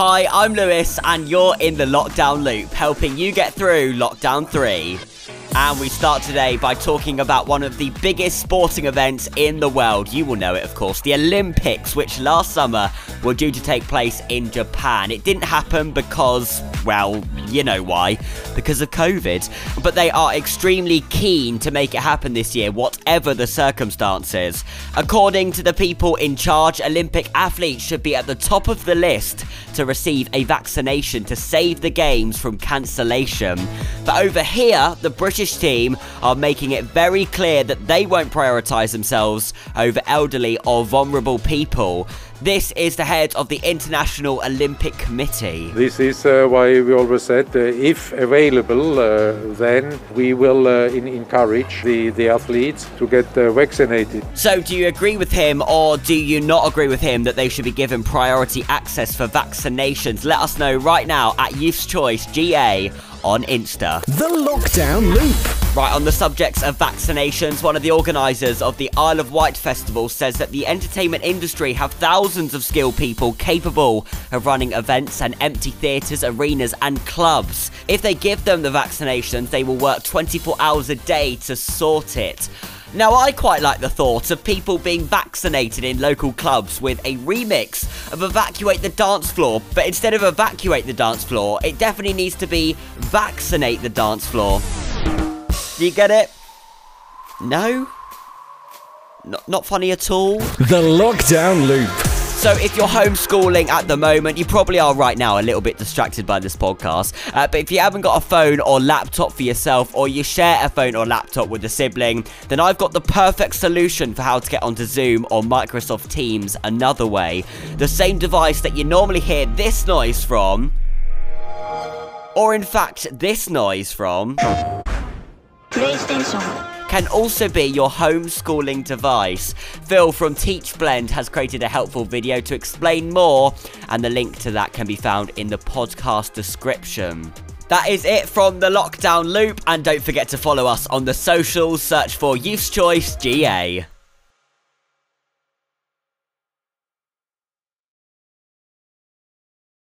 Hi, I'm Lewis, and you're in the Lockdown Loop, helping you get through Lockdown 3. And we start today by talking about one of the biggest sporting events in the world. You will know it, of course, the Olympics, which last summer were due to take place in Japan. It didn't happen because, well, you know why, because of COVID. But they are extremely keen to make it happen this year, whatever the circumstances. According to the people in charge, Olympic athletes should be at the top of the list to receive a vaccination to save the games from cancellation. But over here, the British team are making it very clear that they won't prioritise themselves over elderly or vulnerable people. This is the head of the International Olympic Committee. This is uh, why we always said, uh, if available, uh, then we will uh, in encourage the, the athletes to get uh, vaccinated. So, do you agree with him or do you not agree with him that they should be given priority access for vaccinations? Let us know right now at Youth's Choice GA on Insta. The Lockdown Loop. Right, on the subjects of vaccinations, one of the organisers of the Isle of Wight Festival says that the entertainment industry have thousands of skilled people capable of running events and empty theatres, arenas, and clubs. If they give them the vaccinations, they will work 24 hours a day to sort it. Now, I quite like the thought of people being vaccinated in local clubs with a remix of Evacuate the Dance Floor, but instead of Evacuate the Dance Floor, it definitely needs to be Vaccinate the Dance Floor. Do you get it? No? Not, not funny at all? The Lockdown Loop. So, if you're homeschooling at the moment, you probably are right now a little bit distracted by this podcast. Uh, but if you haven't got a phone or laptop for yourself, or you share a phone or laptop with a sibling, then I've got the perfect solution for how to get onto Zoom or Microsoft Teams another way. The same device that you normally hear this noise from, or in fact, this noise from. PlayStation can also be your homeschooling device. Phil from TeachBlend has created a helpful video to explain more, and the link to that can be found in the podcast description. That is it from the lockdown loop, and don't forget to follow us on the socials. Search for Youth's Choice GA.